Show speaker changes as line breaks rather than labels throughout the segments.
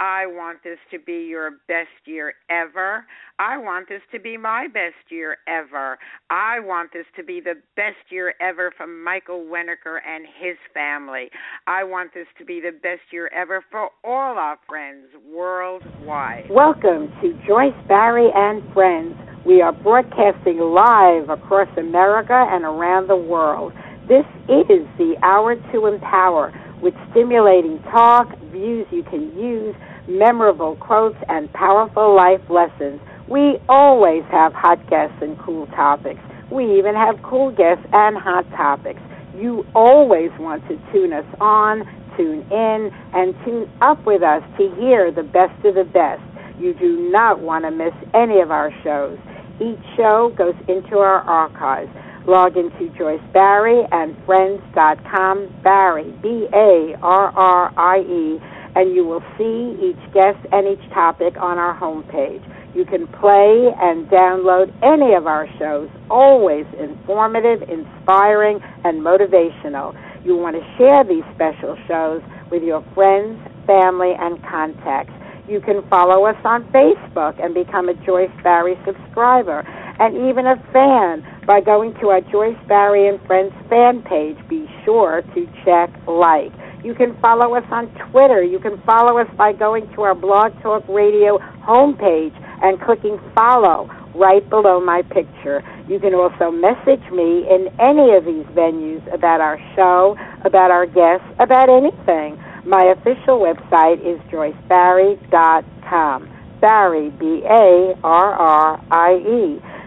I want this to be your best year ever. I want this to be my best year ever. I want this to be the best year ever for Michael Wenniger and his family. I want this to be the best year ever for all our friends worldwide.
Welcome to Joyce Barrie and Friends. We are broadcasting live across America and around the world. This is the Hour to Empower with stimulating talk, views you can use, memorable quotes, and powerful life lessons. We always have hot guests and cool topics. We even have cool guests and hot topics. You always want to tune us on, tune in, and tune up with us to hear the best of the best. You do not want to miss any of our shows. Each show goes into our archives. Log into Joyce Barrie and Friends.com, Barrie, B A R R I E, and you will see each guest and each topic on our homepage. You can play and download any of our shows, always informative, inspiring, and motivational. You want to share these special shows with your friends, family, and contacts. You can follow us on Facebook and become a Joyce Barrie subscriber and even a fan by going to our Joyce Barrie and Friends fan page. Be sure to check like. You can follow us on Twitter. You can follow us by going to our Blog Talk Radio homepage and clicking follow right below my picture. You can also message me in any of these venues about our show, about our guests, about anything. My official website is joycebarrie.com. Barrie, B A R R I E.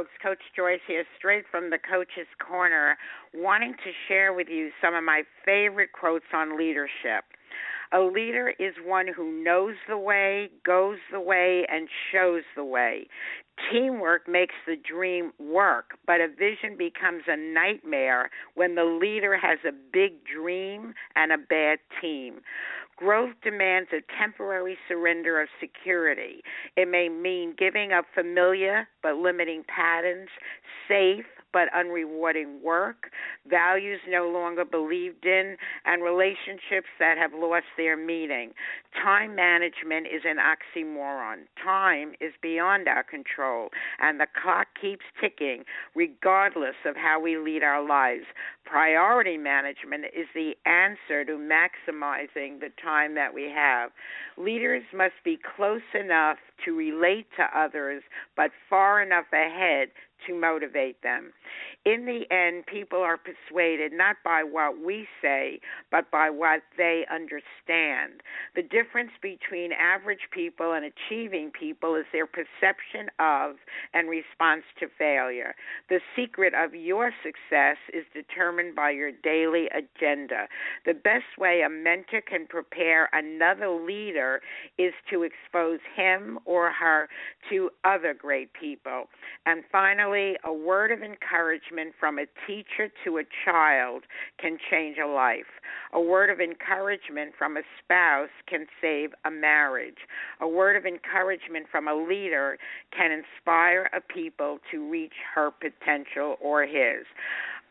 Folks. Coach Joyce here, straight from the Coach's Corner, wanting to share with you some of my favorite quotes on leadership. A leader is one who knows the way, goes the way, and shows the way. Teamwork makes the dream work, but a vision becomes a nightmare when the leader has a big dream and a bad team.
Growth demands a temporary surrender of security. It may mean giving up familiar but limiting patterns, safe but unrewarding work, values no longer believed in, and relationships that have lost their meaning. Time management is an oxymoron. Time is beyond our control, and the clock keeps ticking regardless of how we lead our lives. Priority management is the answer to maximizing the time that we have. Leaders must be close enough to relate to others, but far enough ahead to motivate them. In the end, people are persuaded not by what we say, but by what they understand. The difference between average people and achieving people is their perception of and response to failure. The secret of your success is determined by your daily agenda. The best way a mentor can prepare another leader is to expose him or her to other great people. And finally, a word of encouragement from a teacher to a child can change a life. A word of encouragement from a spouse can save a marriage. A word of encouragement from a leader can inspire a people to reach her potential or his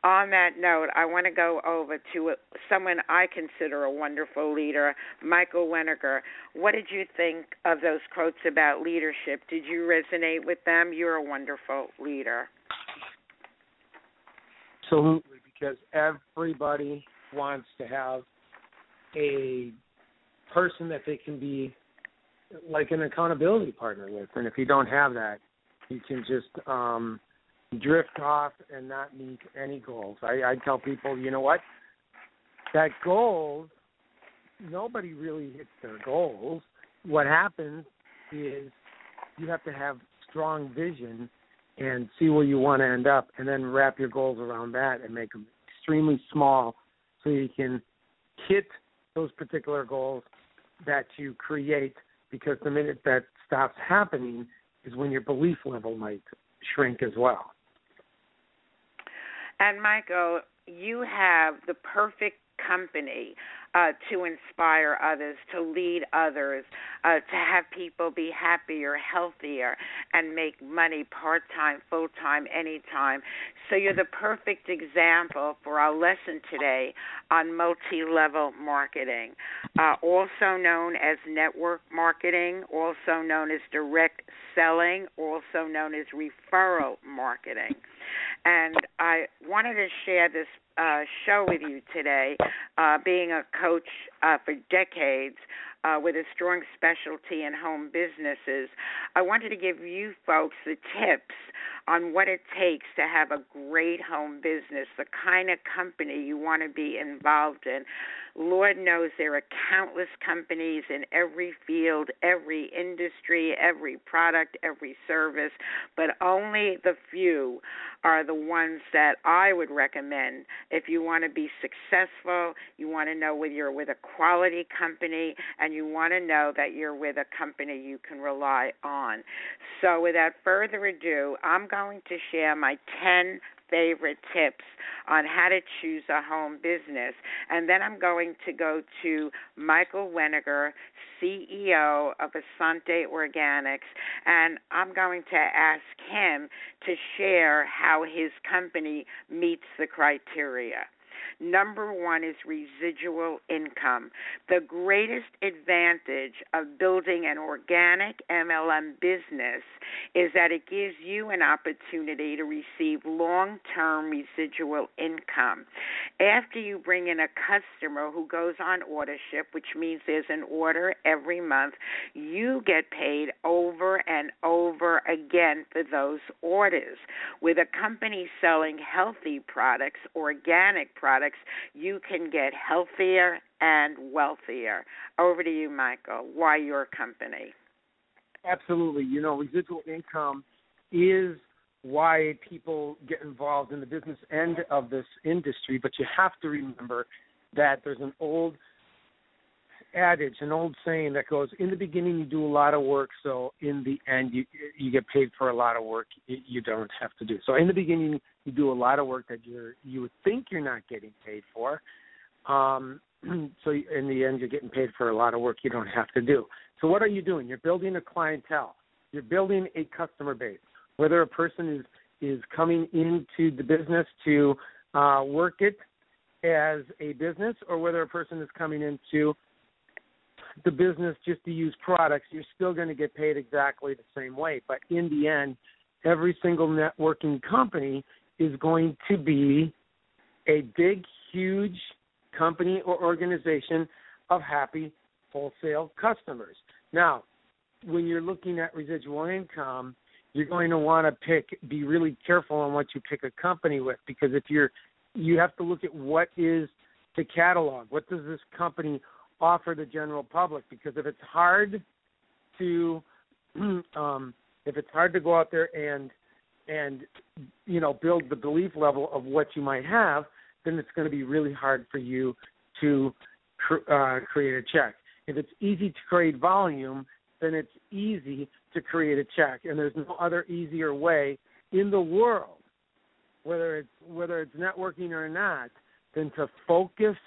on that note, I want to go over to someone I consider a wonderful leader, Michael Wenniger. What did you think of those quotes about leadership? Did you resonate with them? You're a wonderful leader.
Absolutely, because everybody wants to have a person that they can be like an accountability partner with. And if you don't have that, you can just um drift off and not meet any goals. I, I tell people, you know what? That goals, nobody really hits their goals. What happens is you have to have strong vision and see where you want to end up, and then wrap your goals around that and make them extremely small so you can hit those particular goals that you create. Because the minute that stops happening is when your belief level might shrink as well.
And Michael, you have the perfect company uh, to inspire others, to lead others, uh, to have people be happier, healthier, and make money part time, full time, anytime. So you're the perfect example for our lesson today on multi level marketing, uh, also known as network marketing, also known as direct selling, also known as referral marketing. And I wanted to share this uh, show with you today, uh, being a coach uh, for decades uh, with a strong specialty in home businesses. I wanted to give you folks the tips on what it takes to have a great home business, the kind of company you want to be involved in. Lord knows there are countless companies in every field, every industry, every product, every service, but only the few are the ones that I would recommend if you want to be successful, you want to know whether you're with a quality company, and you want to know that you're with a company you can rely on. So, without further ado, I'm going to share my 10 favorite tips on how to choose a home business. And then I'm going to go to Michael Wenniger, CEO of Essante Organics, and I'm going to ask him to share how his company meets the criteria. Number one is residual income. The greatest advantage of building an organic MLM business is that it gives you an opportunity to receive long term residual income. After you bring in a customer who goes on ordership, which means there's an order every month, you get paid over and over again for those orders. With a company selling healthy products, organic products, you can get healthier and wealthier. Over to you, Michael. Why your company?
Absolutely. You know, residual income is why people get involved in the business end of this industry, but you have to remember that there's an old adage, an old saying that goes: in the beginning you do a lot of work, so in the end you you get paid for a lot of work you don't have to do. So in the beginning you do a lot of work that you you would think you're not getting paid for, um, so in the end, you're getting paid for a lot of work you don't have to do. So what are you doing? You're building a clientele. You're building a customer base. Whether a person is is coming into the business to uh, work it as a business, or whether a person is coming into the business just to use products, you're still going to get paid exactly the same way. But in the end, every single networking company is going to be a big, huge company or organization of happy wholesale customers. Now, when you're looking at residual income, you're going to want to pick be really careful on what you pick a company with because if you're you have to look at what is the catalog. What does this company offer the general public? Because if it's hard to um if it's hard to go out there and and you know build the belief level of what you might have, then it's going to be really hard for you to uh, create a check. If it's easy to create volume, then it's easy to create a check, and there's no other easier way in the world, whether it's whether it's networking or not, than to focus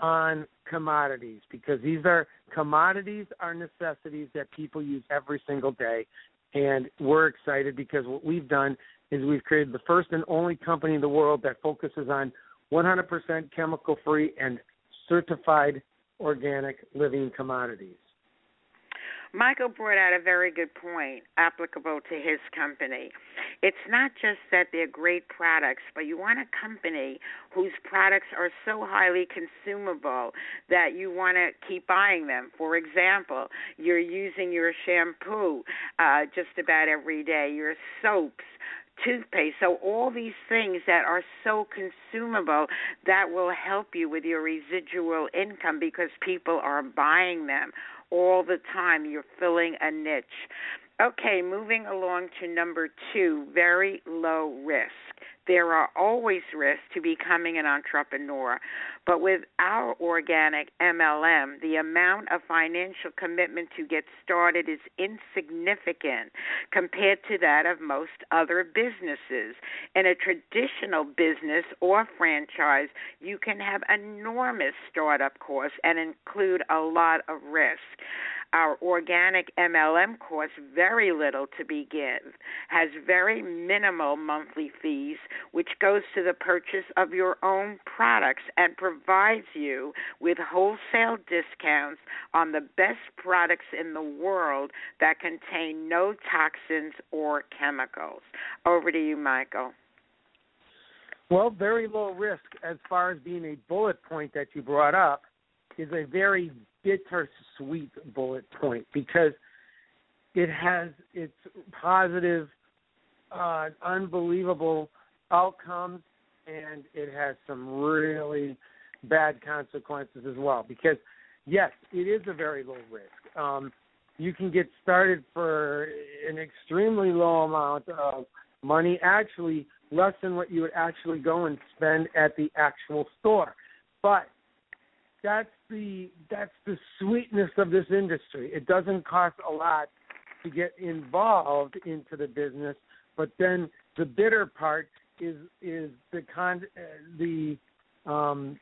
on commodities because these are commodities are necessities that people use every single day and we're excited because what we've done is we've created the first and only company in the world that focuses on 100% chemical free and certified organic living commodities.
Michael brought out a very good point applicable to his company. It's not just that they're great products, but you want a company whose products are so highly consumable that you want to keep buying them. For example, you're using your shampoo uh, just about every day, your soaps, toothpaste. So all these things that are so consumable that will help you with your residual income because people are buying them all the time. You're filling a niche. Okay, moving along to number two, very low risk. There are always risks to becoming an entrepreneur, but with our organic MLM, the amount of financial commitment to get started is insignificant compared to that of most other businesses. In a traditional business or franchise, you can have enormous startup costs and include a lot of risk our organic MLM costs very little to begin, has very minimal monthly fees, which goes to the purchase of your own products and provides you with wholesale discounts on the best products in the world that contain no toxins or chemicals. Over to you, Michael.
Well, very low risk as far as being a bullet point that you brought up is a very bittersweet bullet point because it has its positive, uh, unbelievable outcomes, and it has some really bad consequences as well. Because yes, it is a very low risk. Um, you can get started for an extremely low amount of money, actually less than what you would actually go and spend at the actual store. But that's the that's the sweetness of this industry. It doesn't cost a lot to get involved into the business, but then the bitter part is is the con uh, the um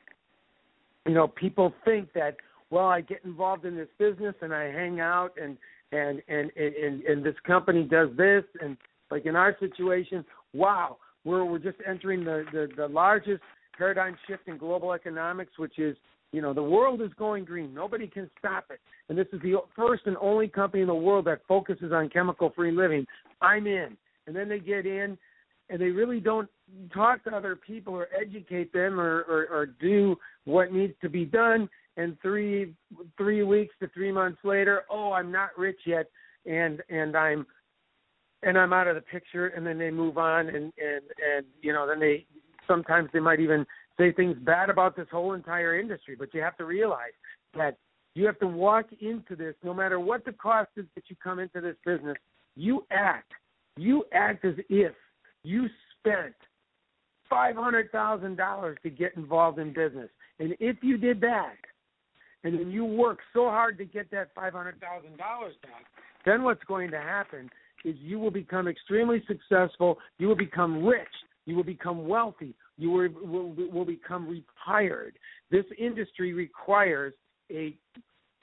you know people think that well I get involved in this business and I hang out and and and and, and this company does this and like in our situation wow we're we're just entering the the, the largest paradigm shift in global economics which is you know, the world is going green. Nobody can stop it. And this is the first and only company in the world that focuses on chemical free living. I'm in. And then they get in and they really don't talk to other people or educate them or, or, or do what needs to be done. And three three weeks to three months later, oh, I'm not rich yet, and and I'm and I'm out of the picture. And then they move on, and and and you know, then they sometimes they might even say things bad about this whole entire industry, but you have to realize that you have to walk into this no matter what the cost is that you come into this business, you act. You act as if you spent five hundred thousand dollars to get involved in business. And if you did that, and then you work so hard to get that five hundred thousand dollars back, then what's going to happen is you will become extremely successful, you will become rich, you will become wealthy, you will, will, will become retired. This industry requires a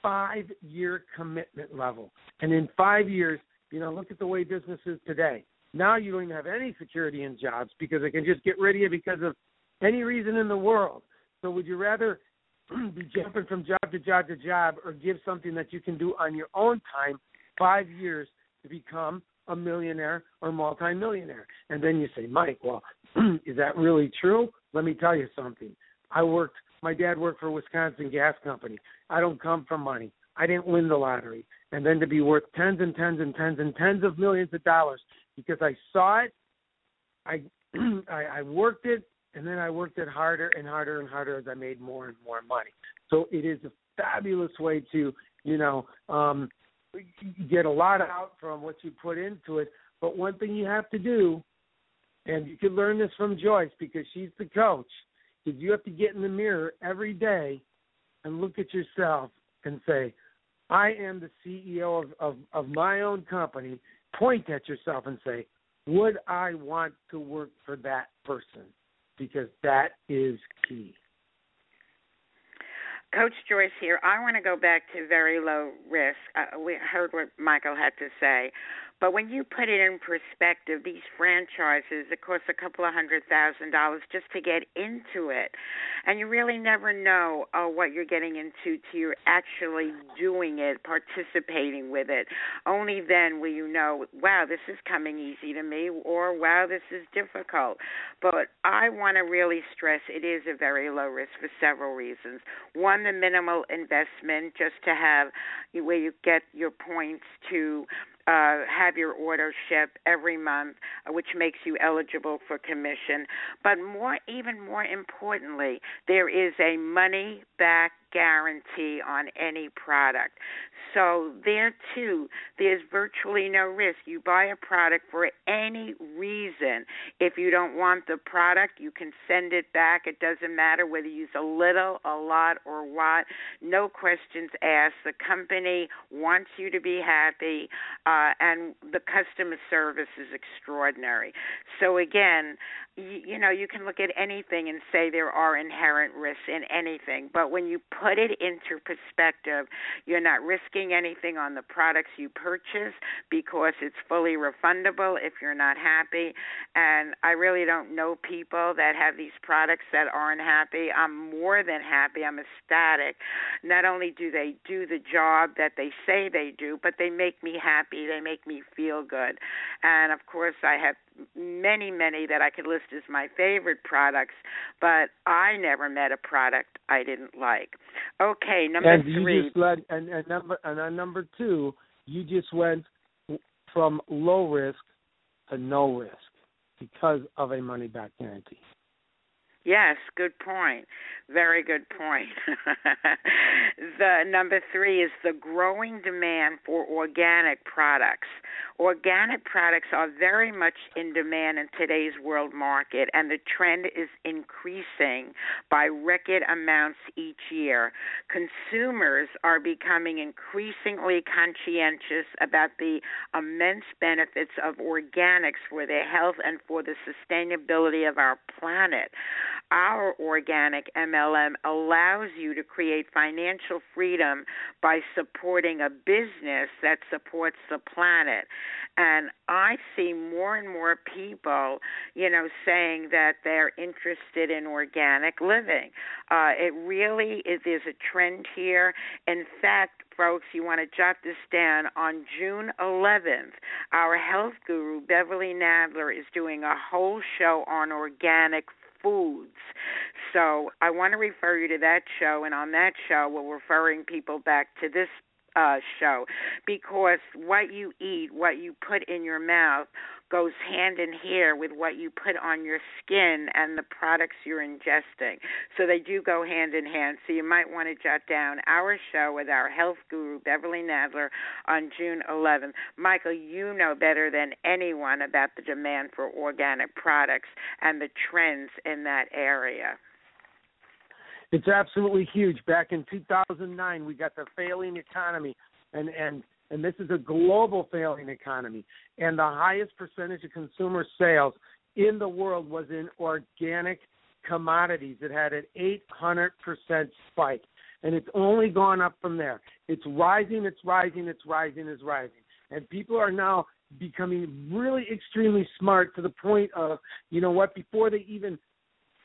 five year commitment level. And in five years, you know, look at the way business is today. Now you don't even have any security in jobs because they can just get rid of you because of any reason in the world. So would you rather be jumping from job to job to job or give something that you can do on your own time five years to become a millionaire or multimillionaire? And then you say, Mike, well, is that really true? Let me tell you something. I worked my dad worked for Wisconsin Gas Company. I don't come from money. I didn't win the lottery. And then to be worth tens and tens and tens and tens of millions of dollars because I saw it, I I, I worked it, and then I worked it harder and harder and harder as I made more and more money. So it is a fabulous way to, you know, um, get a lot out from what you put into it. But one thing you have to do, and you can learn this from Joyce because she's the coach is you have to get in the mirror every day and look at yourself and say, I am the CEO of, of, of my own company. Point at yourself and say, would I want to work for that person? Because that is key.
Coach Joyce here. I want to go back to very low risk. Uh, we heard what Michael had to say. But when you put it in perspective, these franchises, it costs a couple of hundred thousand dollars just to get into it. And you really never know uh, what you're getting into till you're actually doing it, participating with it. Only then will you know, wow, this is coming easy to me, or wow, this is difficult. But I want to really stress it is a very low risk for several reasons. One, the minimal investment just to have where you get your points to uh, have your order ship every month, uh, which makes you eligible for commission. But more, even more importantly, there is a money back guarantee on any product. So there too, there's virtually no risk. You buy a product for any reason. If you don't want the product, you can send it back. It doesn't matter whether you use a little, a lot, or what. No questions asked. The company wants you to be happy, uh, and the customer service is extraordinary. So again, you, know, you can look at anything and say there are inherent risks in anything, but when you put it into perspective, you're not risking anything on the products you purchase because it's fully refundable if you're not happy. And I really don't know people that have these products that aren't happy. I'm more than happy. I'm ecstatic. Not only do they do the job that they say they do, but they make me happy. They make me feel good. And of course, I have many, many that I could list as my favorite products, but I never met a product I didn't like. Okay, number
and
three.
You just led, and, and number and on number two, you just went from low risk to no risk because of a money back guarantee.
Yes, good point. Very good point. the number three is the growing demand for organic products. Organic products are very much in demand in today's world market, and the trend is increasing by record amounts each year. Consumers are becoming increasingly conscientious about the immense benefits of organics for their health and for the sustainability of our planet. Our organic MLM allows you to create financial freedom by supporting a business that supports the planet. And I see more and more people, you know, saying that they're interested in organic living. Uh, it really is there's a trend here. In fact, folks, you want to jot this down. On June 11th, our health guru, Beverly Nadler, is doing a whole show on organic foods. So I want to refer you to that show, and on that show, we're referring people back to this uh, show because what you eat, what you put in your mouth, goes hand in hand with what you put on your skin and the products you're ingesting. So they do go hand in hand. So you might want to jot down our show with our health guru, Beverly Nadler, on June 11th. Michael, you know better than anyone about the demand for organic products and the trends in that area.
It's absolutely huge. Back in 2009, we got the failing economy, and and and this is a global failing economy. And the highest percentage of consumer sales in the world was in organic commodities. It had an 800% spike, and it's only gone up from there. It's rising, it's rising, it's rising, it's rising. And people are now becoming really extremely smart to the point of, you know what, before they even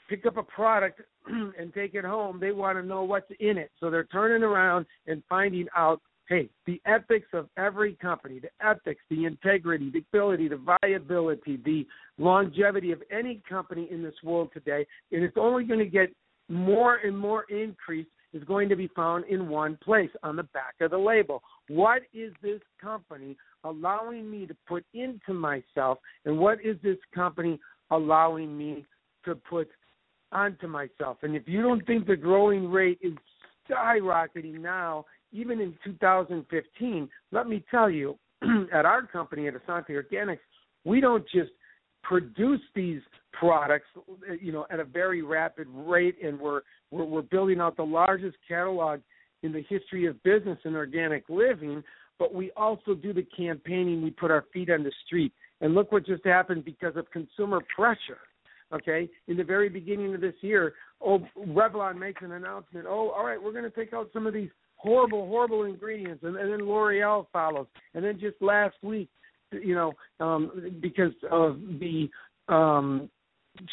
pick up a product and take it home, they want to know what's in it. So they're turning around and finding out hey, the ethics of every company, the ethics, the integrity, the ability, the viability, the longevity of any company in this world today, and it's only going to get more and more increased is going to be found in one place on the back of the label. What is this company allowing me to put into myself, and what is this company allowing me to put onto myself? And if you don't think the growing rate is skyrocketing now, even in 2015, let me tell you, at our company at Essante Organics, we don't just produce these products, you know, at a very rapid rate, and we're we're, we're building out the largest catalog in the history of business in organic living. But we also do the campaigning. We put our feet on the street, and look what just happened because of consumer pressure. Okay, in the very beginning of this year, oh, Revlon makes an announcement. Oh, all right, we're going to take out some of these horrible, horrible ingredients, and, and then L'Oreal follows, and then just last week, you know, um, because of the um,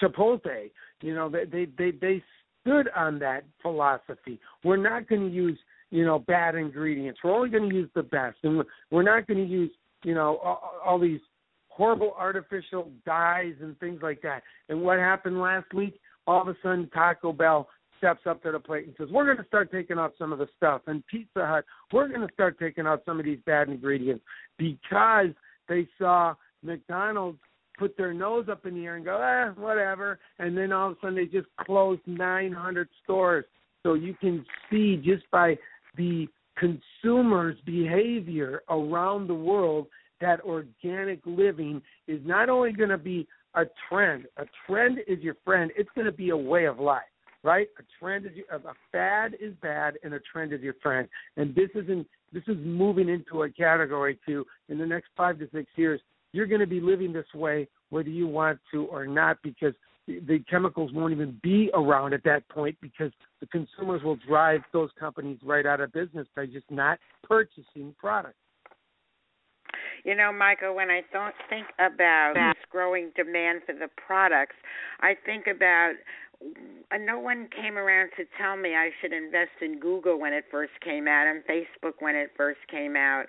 Chipotle, you know, they they they, they stood on that philosophy. We're not going to use you know bad ingredients. We're only going to use the best, and we're, not going to use you know all, all these horrible artificial dyes and things like that. And what happened last week? All of a sudden, Taco Bell steps up to the plate and says, "We're going to start taking out some of the stuff." And Pizza Hut, we're going to start taking out some of these bad ingredients because they saw McDonald's put their nose up in the air and go, "eh, whatever," and then all of a sudden they just closed 900 stores. So you can see just by the consumers' behavior around the world that organic living is not only going to be a trend. A trend is your friend. It's going to be a way of life right? A trend is a fad is bad, and a trend is your friend. And this isn't this is moving into a category to in the next five to six years. You're going to be living this way whether you want to or not, because the chemicals won't even be around at that point because the consumers will drive those companies right out of business by just not purchasing products.
You know, Michael, when I th- think about this growing demand for the products, I think about Uh, no one came around to tell me I should invest in Google when it first came out, and Facebook when it first came out,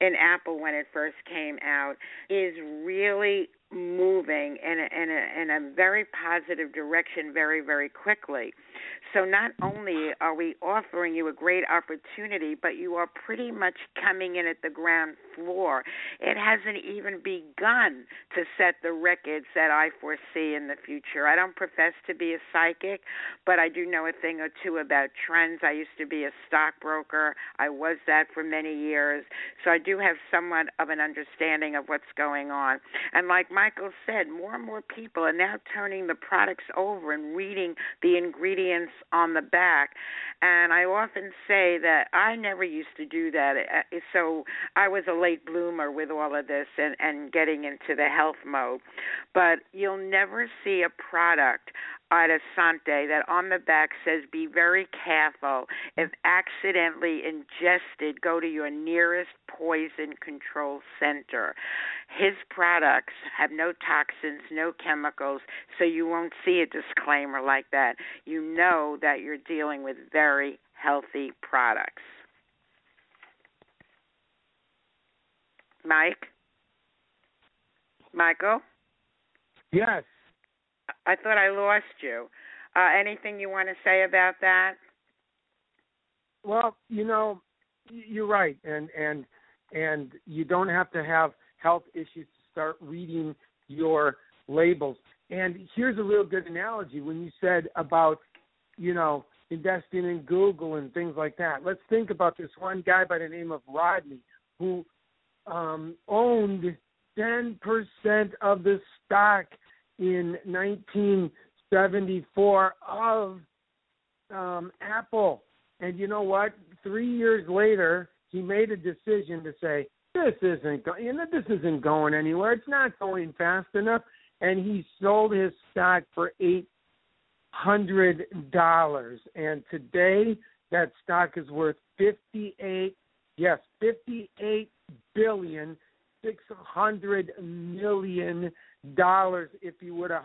and Apple when it first came out, is really moving in a, in a in a very positive direction very very quickly. So not only are we offering you a great opportunity, but you are pretty much coming in at the ground floor. It hasn't even begun to set the records that I foresee in the future. I don't profess to be a psychic, but I do know a thing or two about trends. I used to be a stockbroker. I was that for many years. So I do have somewhat of an understanding of what's going on. And like Michael said, more and more people are now turning the products over and reading the ingredients on the back. And I often say that I never used to do that. Uh, so I was a late bloomer with all of this and, and getting into the health mode. But you'll never see a product at Essante that on the back says be very careful. If accidentally ingested, go to your nearest poison control center. His products have no toxins, no chemicals, so you won't see a disclaimer like that. You know that you're dealing with very healthy products. Mike? Michael?
Yes.
I thought I lost you. Uh, anything you want to say about that?
Well, you know, you're right, and and and you don't have to have health issues to start reading your labels. And here's a real good analogy when you said about, you know, investing in Google and things like that. Let's think about this one guy by the name of Rodney who um, owned 10% of the stock in 1974 of um, Apple. And you know what? Three years later, he made a decision to say, "This isn't go- you know, this isn't going anywhere. It's not going fast enough." And he sold his stock for eight hundred dollars, and today that stock is worth fifty-eight. Yes, fifty-eight billion six hundred million dollars. If you would have,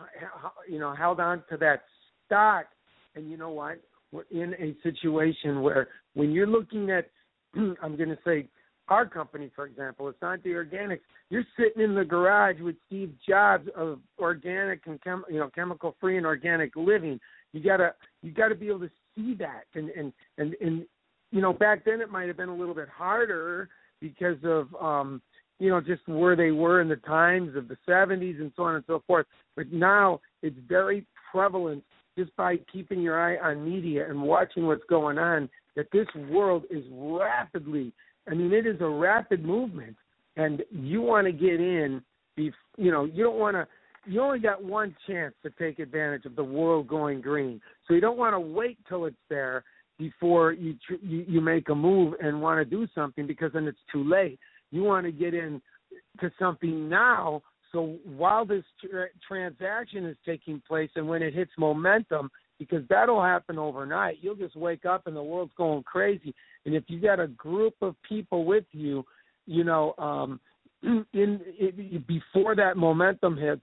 you know, held on to that stock, and you know what, we're in a situation where when you're looking at, I'm going to say our company, for example, the organics. You're sitting in the garage with Steve Jobs of organic and chem, you know chemical free and organic living. You gotta you gotta be able to see that, and and and and you know back then it might have been a little bit harder because of um you know just where they were in the times of the 70s and so on and so forth. But now it's very prevalent just by keeping your eye on media and watching what's going on that this world is rapidly I mean, it is a rapid movement, and you want to get in. Be, you know, you don't want to. You only got one chance to take advantage of the world going green, so you don't want to wait till it's there before you tr- you, you make a move and want to do something because then it's too late. You want to get in to something now so while this tra- transaction is taking place and when it hits momentum, because that'll happen overnight. You'll just wake up and the world's going crazy. And if you got a group of people with you, you know, um, in it, before that momentum hits,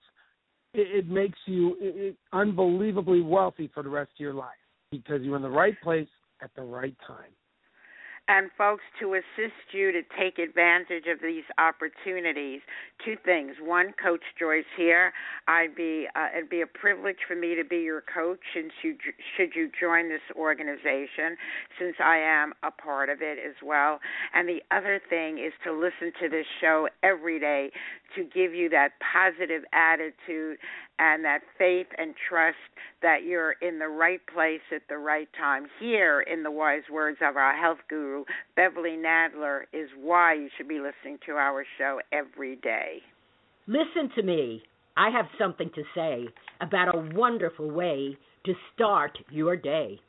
it, it makes you it, unbelievably wealthy for the rest of your life because you're in the right place at the right time
and folks to assist you to take advantage of these opportunities. Two things. One, Coach Joyce here. I'd be uh, it'd be a privilege for me to be your coach since you should you join this organization since I am a part of it as well. And the other thing is to listen to this show every day to give you that positive attitude and that faith and trust that you're in the right place at the right time. Here, in the wise words of our health guru, Beverly Nadler, is why you should be listening to our show every day.
Listen to me. I have something to say about a wonderful way to start your day,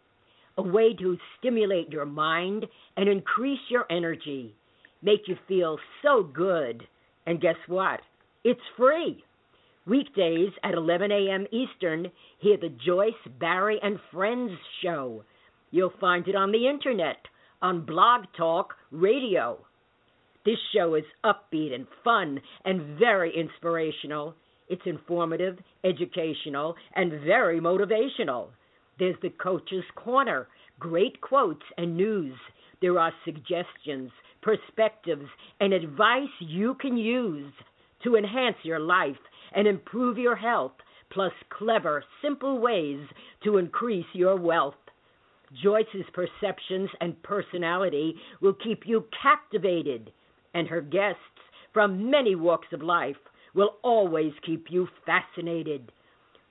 a way to stimulate your mind and increase your energy, make you feel so good. And guess what? It's free. Weekdays at 11 a.m. Eastern, hear the Joyce, Barrie, and Friends show. You'll find it on the internet, on Blog Talk Radio. This show is upbeat and fun and very inspirational. It's informative, educational, and very motivational. There's the Coach's Corner, great quotes and news. There are suggestions, perspectives, and advice you can use to enhance your life and improve your health, plus clever, simple ways to increase your wealth. Joyce's perceptions and personality will keep you captivated, and her guests from many walks of life will always keep you fascinated.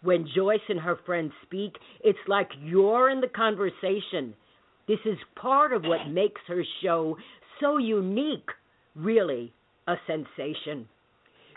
When Joyce and her friends speak, it's like you're in the conversation. This is part of what makes her show so unique, really a sensation.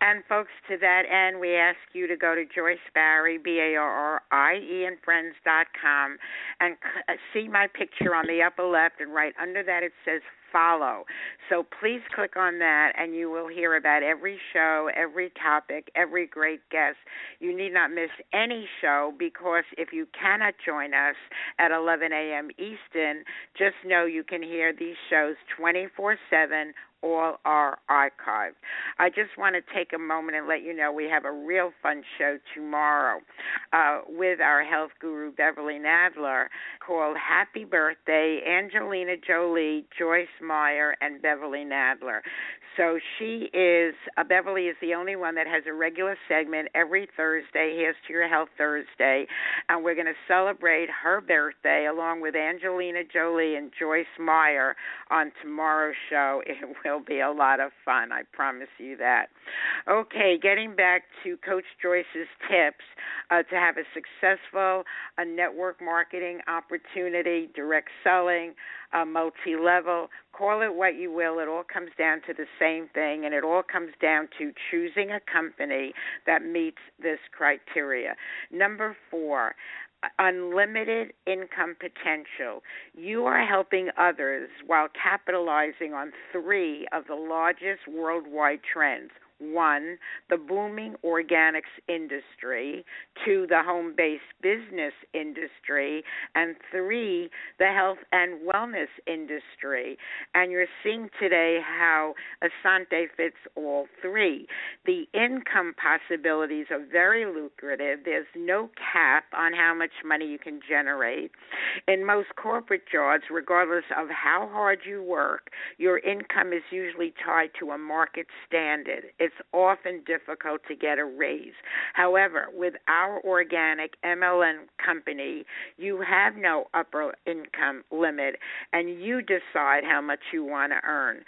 And folks, to that end, we ask you to go to Joyce Barrie, B A R R I E, and friends dot com, and uh, see my picture on the upper left, and right under that it says follow. So please click on that and you will hear about every show, every topic, every great guest. You need not miss any show because if you cannot join us at 11 a.m. Eastern, just know you can hear these shows 24 7 all are archived. I just want to take a moment and let you know we have a real fun show tomorrow uh, with our health guru Beverly Nadler called Happy Birthday Angelina Jolie, Joyce Meyer, and Beverly Nadler. So she is, uh, Beverly is the only one that has a regular segment every Thursday. Here's to Your Health Thursday. And we're going to celebrate her birthday along with Angelina Jolie and Joyce Meyer on tomorrow's show. It will be a lot of fun. I promise you that. Okay, getting back to Coach Joyce's tips uh, to have a successful uh, network marketing opportunity, direct selling, uh, multi level. Call it what you will, it all comes down to the same thing, and it all comes down to choosing a company that meets this criteria. Number four, unlimited income potential. You are helping others while capitalizing on three of the largest worldwide trends one, the booming organics industry, two, the home based business industry, and three, the health and wellness industry. And you're seeing today how Essante fits all three. The income possibilities are very lucrative. There's no cap on how much money you can generate. In most corporate jobs, regardless of how hard you work, your income is usually tied to a market standard. It's often difficult to get a raise. However, with our organic MLM company, you have no upper income limit and you decide how much you want to earn.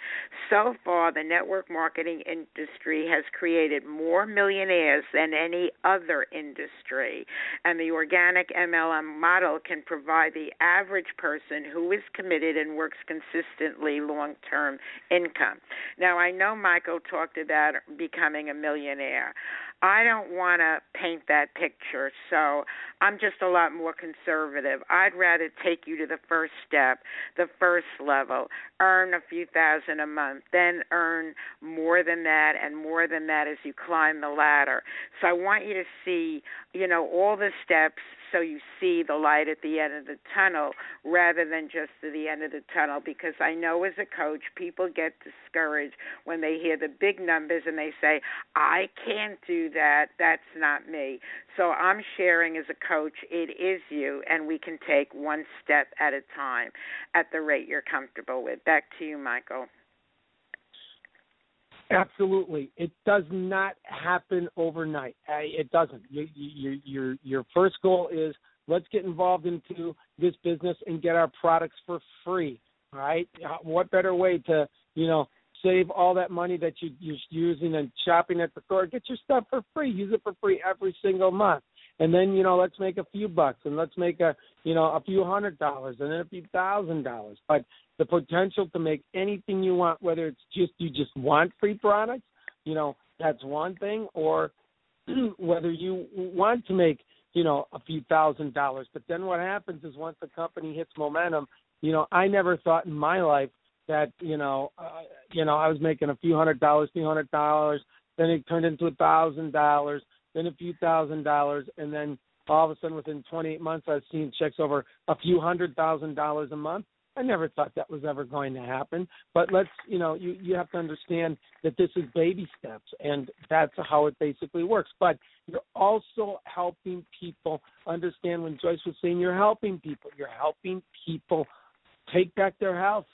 So far, the network marketing industry has created more millionaires than any other industry, and the organic MLM model can provide the average person who is committed and works consistently long term income. Now, I know Michael talked about becoming a millionaire. I don't want to paint that picture, so I'm just a lot more conservative. I'd rather take you to the first step, the first level, earn a few thousand a month, then earn more than that and more than that as you climb the ladder. So I want you to see, you know, all the steps so you see the light at the end of the tunnel rather than just to the end of the tunnel because I know as a coach people get discouraged when they hear the big numbers and they say I can't do that that's not me so I'm sharing as a coach it is you and we can take one step at a time at the rate you're comfortable with back to you Michael
Absolutely, it does not happen overnight. It doesn't. Your your your first goal is let's get involved into this business and get our products for free. Right. What better way to you know save all that money that you, you're using and shopping at the store? Get your stuff for free. Use it for free every single month and then you know let's make a few bucks and let's make a you know a few hundred dollars and then a few thousand dollars but the potential to make anything you want whether it's just you just want free products you know that's one thing or whether you want to make you know a few thousand dollars but then what happens is once the company hits momentum you know i never thought in my life that you know uh, you know i was making a few hundred dollars few hundred dollars then it turned into a thousand dollars then a few thousand dollars, and then all of a sudden within 28 months I've seen checks over a few hundred thousand dollars a month. I never thought that was ever going to happen, but let's you know you you have to understand that this is baby steps, and that's how it basically works. But you're also helping people understand when Joyce was saying you're helping people, you're helping people take back their health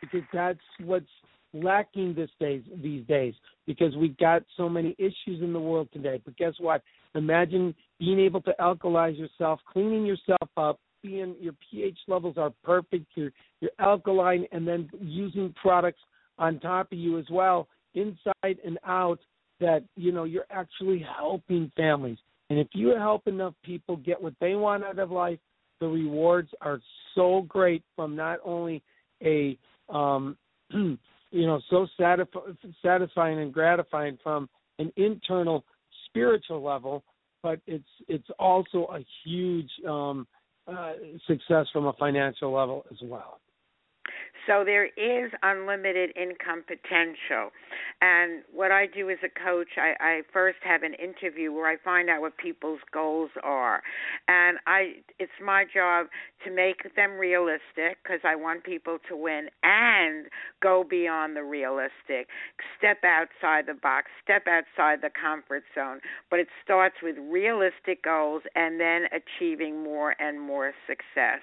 because that's what's lacking this days these days because we got so many issues in the world today. But guess what? Imagine being able to alkalize yourself, cleaning yourself up, being your pH levels are perfect, you're you're alkaline, and then using products on top of you as well, inside and out. That you know you're actually helping families, and if you help enough people get what they want out of life, the rewards are so great from not only a um, you know so satisf- satisfying and gratifying from an internal spiritual level but it's it's also a huge um uh, success from a financial level as well
so there is unlimited income potential. And what I do as a coach, I, I first have an interview where I find out what people's goals are. And I it's my job to make them realistic because I want people to win and go beyond the realistic. Step outside the box, step outside the comfort zone. But it starts with realistic goals and then achieving more and more success.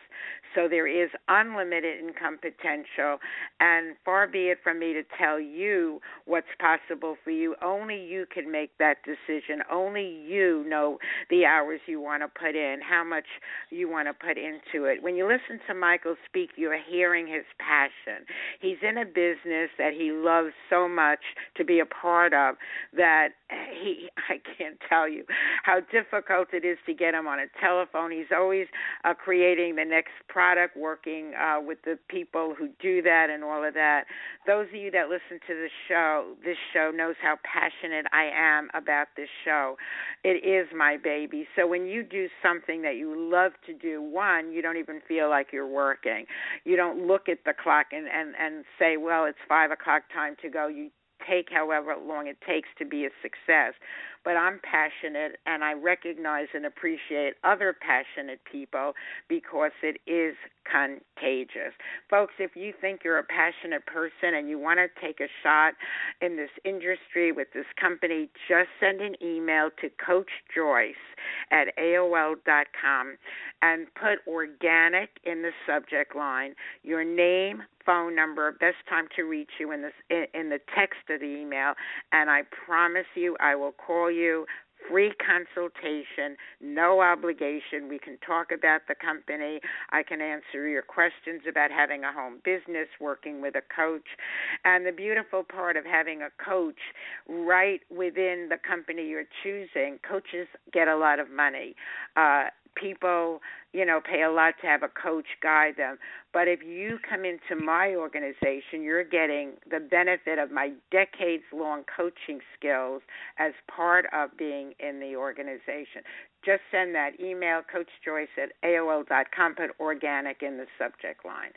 So there is unlimited income potential potential. And far be it from me to tell you what's possible for you. Only you can make that decision. Only you know the hours you want to put in, how much you want to put into it. When you listen to Michael speak, you're hearing his passion. He's in a business that he loves so much to be a part of that he I can't tell you how difficult it is to get him on a telephone. He's always uh, creating the next product, working uh, with the people who do that and all of that. Those of you that listen to the show, this show knows how passionate I am about this show. It is my baby. So when you do something that you love to do, one, you don't even feel like you're working. You don't look at the clock and and and say, well, it's five o'clock, time to go. You take however long it takes to be a success. But I'm passionate and I recognize and appreciate other passionate people because it is contagious. Folks, if you think you're a passionate person and you want to take a shot in this industry with this company, just send an email to Coach Joyce at AOL.com and put organic in the subject line, your name, phone number, best time to reach you in this in the text of the email, and I promise you I will call you free consultation, no obligation. We can talk about the company. I can answer your questions about having a home business, working with a coach. And the beautiful part of having a coach right within the company you're choosing, coaches get a lot of money. Uh, people, you know, pay a lot to have a coach guide them. But if you come into my organization, you're getting the benefit of my decades long coaching skills as part of being in the organization. Just send that email, Coach Joyce at AOL.com, put organic in the subject line.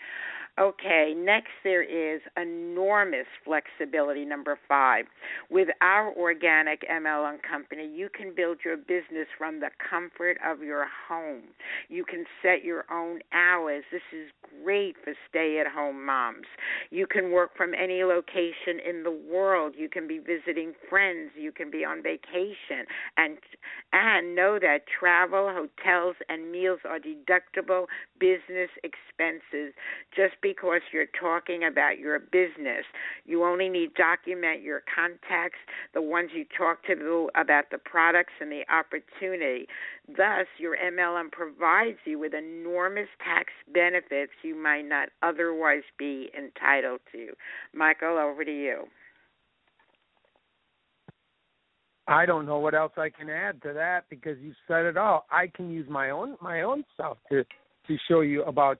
Okay, next there is enormous flexibility, number five. With our organic MLM company, you can build your business from the comfort of your home. You can set your own hours. This is great for stay at home moms. You can work from any location in the world. You can be visiting friends. You can be on vacation. And, and know that travel, hotels, and meals are deductible business expenses. Just because you're talking about your business. You only need document your contacts, the ones you talk to about the products and the opportunity. Thus, your MLM provides you with enormous tax benefits you might not otherwise be entitled to. Michael, over to you.
I don't know what else I can add to that because you said it all. I can use my own my own stuff to to show you about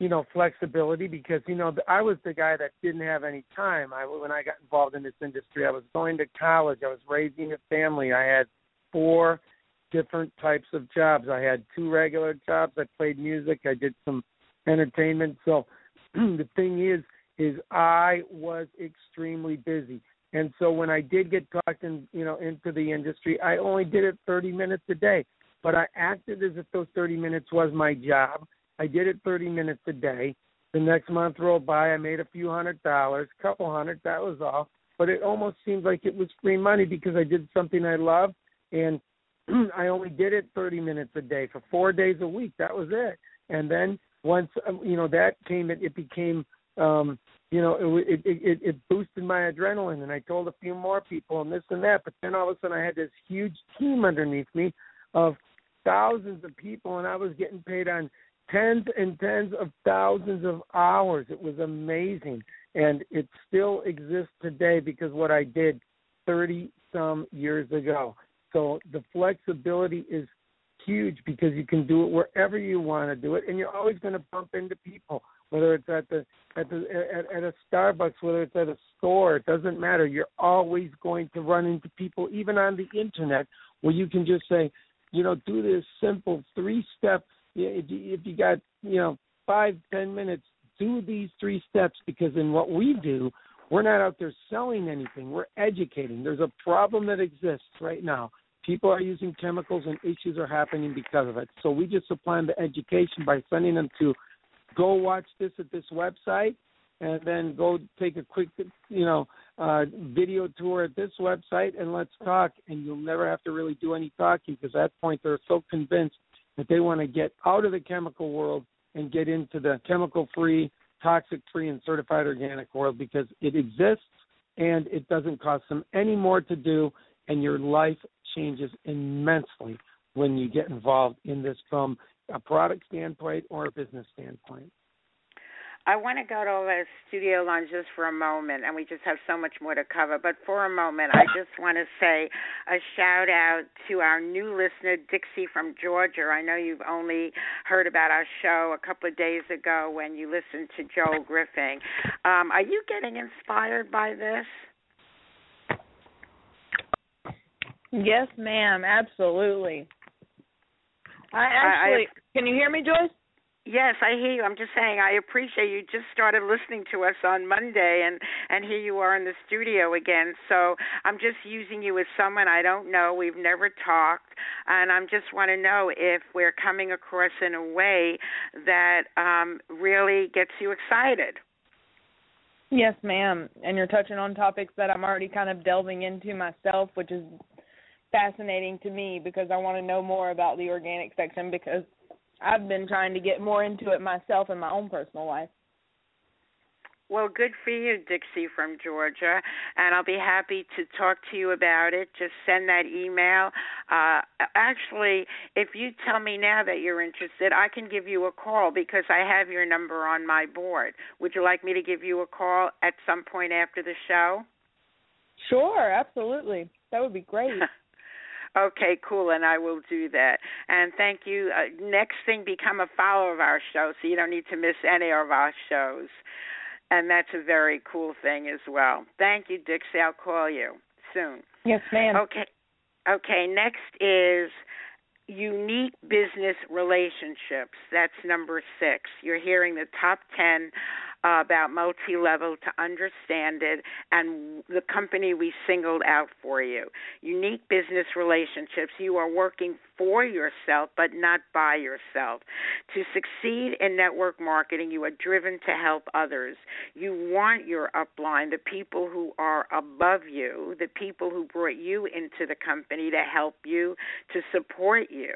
you know flexibility because you know I was the guy that didn't have any time. I when I got involved in this industry, I was going to college, I was raising a family. I had four different types of jobs. I had two regular jobs. I played music. I did some entertainment. So the thing is, is I was extremely busy. And so when I did get talked in, you know, into the industry, I only did it 30 minutes a day. But I acted as if those 30 minutes was my job. I did it 30 minutes a day. The next month rolled by, I made a few hundred dollars, a couple hundred, that was all. But it almost seemed like it was free money because I did something I loved, and I only did it 30 minutes a day for four days a week. That was it. And then once um, you know that came, it, it became um, you know, it, it it it boosted my adrenaline, and I told a few more people and this and that. But then all of a sudden, I had this huge team underneath me of thousands of people, and I was getting paid on tens and tens of thousands of hours. It was amazing. And it still exists today because what I did 30 some years ago. So the flexibility is huge because you can do it wherever you want to do it and you're always going to bump into people whether it's at the at the at, at a Starbucks whether it's at a store it doesn't matter you're always going to run into people even on the internet where you can just say you know do this simple three step if you, if you got you know five ten minutes, do these three steps because in what we do, we're not out there selling anything. We're educating. There's a problem that exists right now. People are using chemicals and issues are happening because of it. So we just supply them the education by sending them to go watch this at this website and then go take a quick you know uh video tour at this website and let's talk and you'll never have to really do any talking because at that point they're so convinced that they want to get out of the chemical world and get into the chemical free toxic free and certified organic world because it exists and it doesn't cost them any more to do and your life changes immensely when you get involved in this from a product standpoint or a business standpoint.
I want to go to the studio line just for a moment, and we just have so much more to cover. But for a moment, I just want to say a shout out to our new listener, Dixie from Georgia. I know you've only heard about our show a couple of days ago when you listened to Joel Griffin. Um, are you getting inspired by this?
Yes, ma'am. Absolutely. I actually. I, I, can you hear me, Joyce?
Yes, I hear you. I'm just saying I appreciate you just started listening to us on Monday and and here you are in the studio again. So I'm just using you as someone I don't know. We've never talked and I'm just want to know if we're coming across in a way that um really gets you excited.
Yes, ma'am. And you're touching on topics that I'm already kind of delving into myself, which is fascinating to me because I want to know more about the organic section because I've been trying to get more into it myself in my own personal life.
Well, good for you, Dixie from Georgia, and I'll be happy to talk to you about it. Just send that email. Uh, actually, if you tell me now that you're interested, I can give you a call because I have your number on my board. Would you like me to give you a call at some point after the show?
Sure, absolutely. That would be great.
Okay, cool, and I will do that. And thank you. Uh, next thing, become a follower of our show so you don't need to miss any of our shows. And that's a very cool thing as well. Thank you, Dixie. I'll call you soon.
Yes, ma'am.
Okay. Okay, next is unique business relationships. That's number six. You're hearing the top 10 about multi level to understand it and the company we singled out for you. Unique business relationships. You are working for yourself, but not by yourself. To succeed in network marketing, you are driven to help others. You want your upline, the people who are above you, the people who brought you into the company to help you, to support you.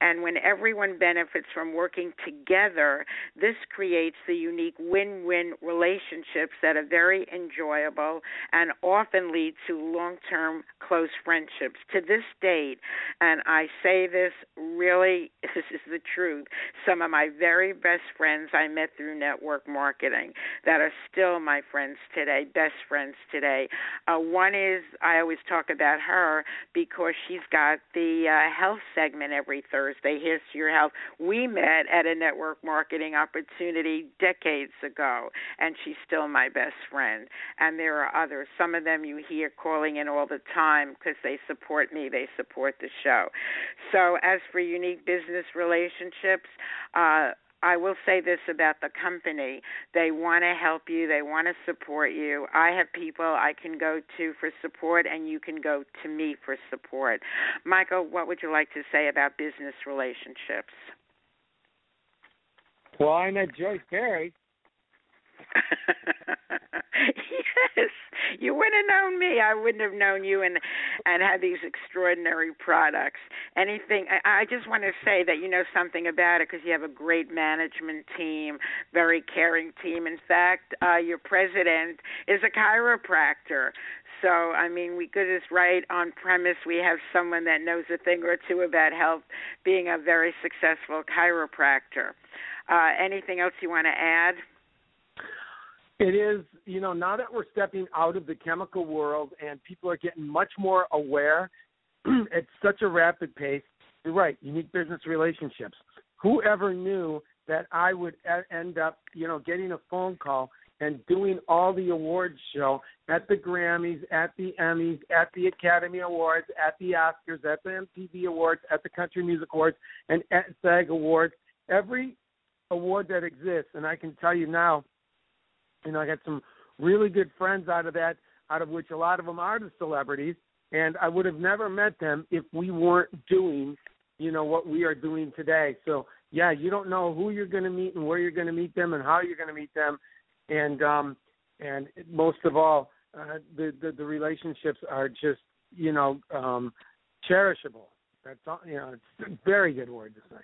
And when everyone benefits from working together, this creates the unique win win relationships that are very enjoyable and often lead to long term close friendships. To this date, and I say this really, this is the truth, some of my very best friends I met through network marketing that are still my friends today, best friends today. Uh, one is, I always talk about her because she's got the uh, health segment every Thursday. Here's Your Health. We met at a network marketing opportunity decades ago, and she's still my best friend. And there are others. Some of them you hear calling in all the time because they support me, they support the show. So, as for unique business relationships, uh, I will say this about the company. They want to help you, they want to support you. I have people I can go to for support, and you can go to me for support. Michael, what would you like to say about business relationships?
Well, I met Joyce Barrie.
yes, you wouldn't have known me. I wouldn't have known you and and had these extraordinary products. Anything. I, I just want to say that you know something about it because you have a great management team, very caring team. In fact, uh, your president is a chiropractor. So, I mean, we could just right on premise we have someone that knows a thing or two about health, being a very successful chiropractor. Uh, anything else you want to add?
It is, you know, now that we're stepping out of the chemical world and people are getting much more aware at such a rapid pace, you're right, unique business relationships. Whoever knew that I would end up, you know, getting a phone call and doing all the awards show at the Grammys, at the Emmys, at the Academy Awards, at the Oscars, at the MTV Awards, at the Country Music Awards, and at SAG Awards. Every award that exists, and I can tell you now, you know, I got some really good friends out of that, out of which a lot of them are the celebrities, and I would have never met them if we weren't doing, you know, what we are doing today. So yeah, you don't know who you're going to meet and where you're going to meet them and how you're going to meet them, and um, and most of all, uh, the, the the relationships are just you know um, cherishable. That's all, you know, it's a very good word to say.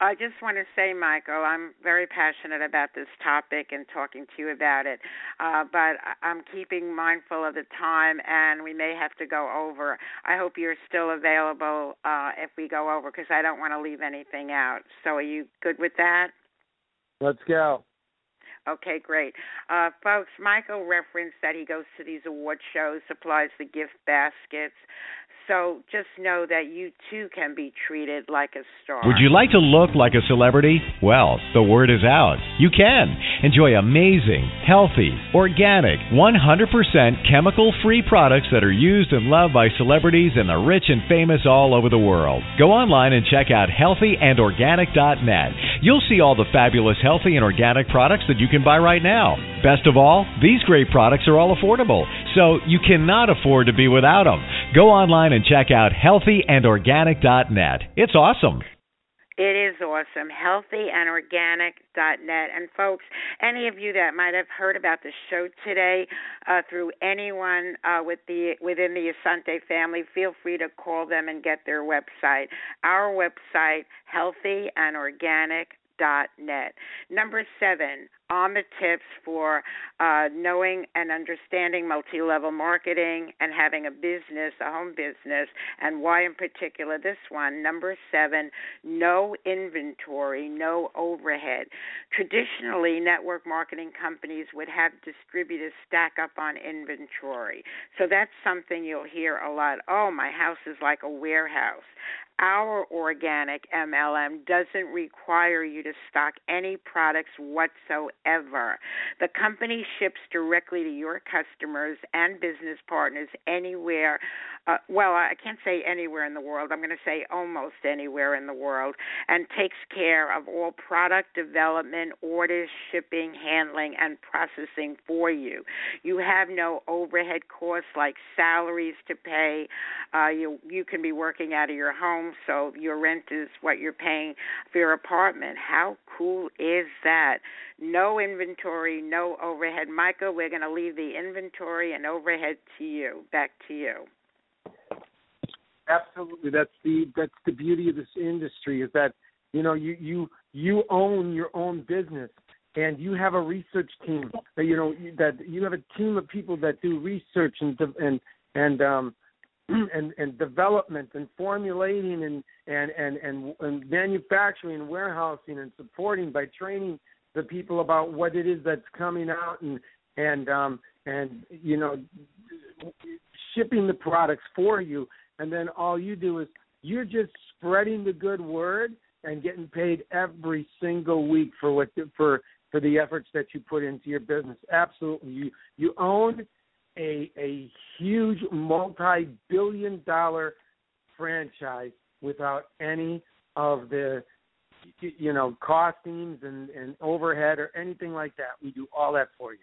I just want to say, Michael, I'm very passionate about this topic and talking to you about it. Uh, but I'm keeping mindful of the time, and we may have to go over. I hope you're still available uh, if we go over, because I don't want to leave anything out. So, are you good with that?
Let's go.
Okay, great. Uh, folks, Michael referenced that he goes to these award shows, supplies the gift baskets. So just know that you too can be treated like a star.
Would you like to look like a celebrity? Well, the word is out. You can. Enjoy amazing, healthy, organic, 100% chemical free products that are used and loved by celebrities and the rich and famous all over the world. Go online and check out healthyandorganic.net. You'll see all the fabulous healthy and organic products that you can buy right now. Best of all, these great products are all affordable, so you cannot afford to be without them. Go online and check out healthyandorganic.net. It's awesome.
It is awesome. Healthyandorganic.net. And folks, any of you that might have heard about the show today uh, through anyone uh, with the within the Essante family, feel free to call them and get their website. Our website, healthyandorganic.net. Number seven, on the tips for uh, knowing and understanding multi level marketing and having a business, a home business, and why, in particular, this one. Number seven, no inventory, no overhead. Traditionally, network marketing companies would have distributors stack up on inventory. So that's something you'll hear a lot. Oh, my house is like a warehouse. Our organic MLM doesn't require you to stock any products whatsoever. The company ships directly to your customers and business partners anywhere. Uh, well, I can't say anywhere in the world. I'm going to say almost anywhere in the world, and takes care of all product development, orders, shipping, handling, and processing for you. You have no overhead costs like salaries to pay. Uh, you you can be working out of your home, so your rent is what you're paying for your apartment. How cool is that? No inventory, no overhead. Michael, we're going to leave the inventory and overhead to you. Back to you.
Absolutely, that's the that's the beauty of this industry is that you know you you you own your own business and you have a research team that you know that you have a team of people that do research and and and um and and development and formulating and and and and, and manufacturing and warehousing and supporting by training the people about what it is that's coming out and and um and you know shipping the products for you and then all you do is you're just spreading the good word and getting paid every single week for what for for the efforts that you put into your business. Absolutely, you you own a a huge multi-billion dollar franchise without any of the you know costings and and overhead or anything like that. We do all that for you.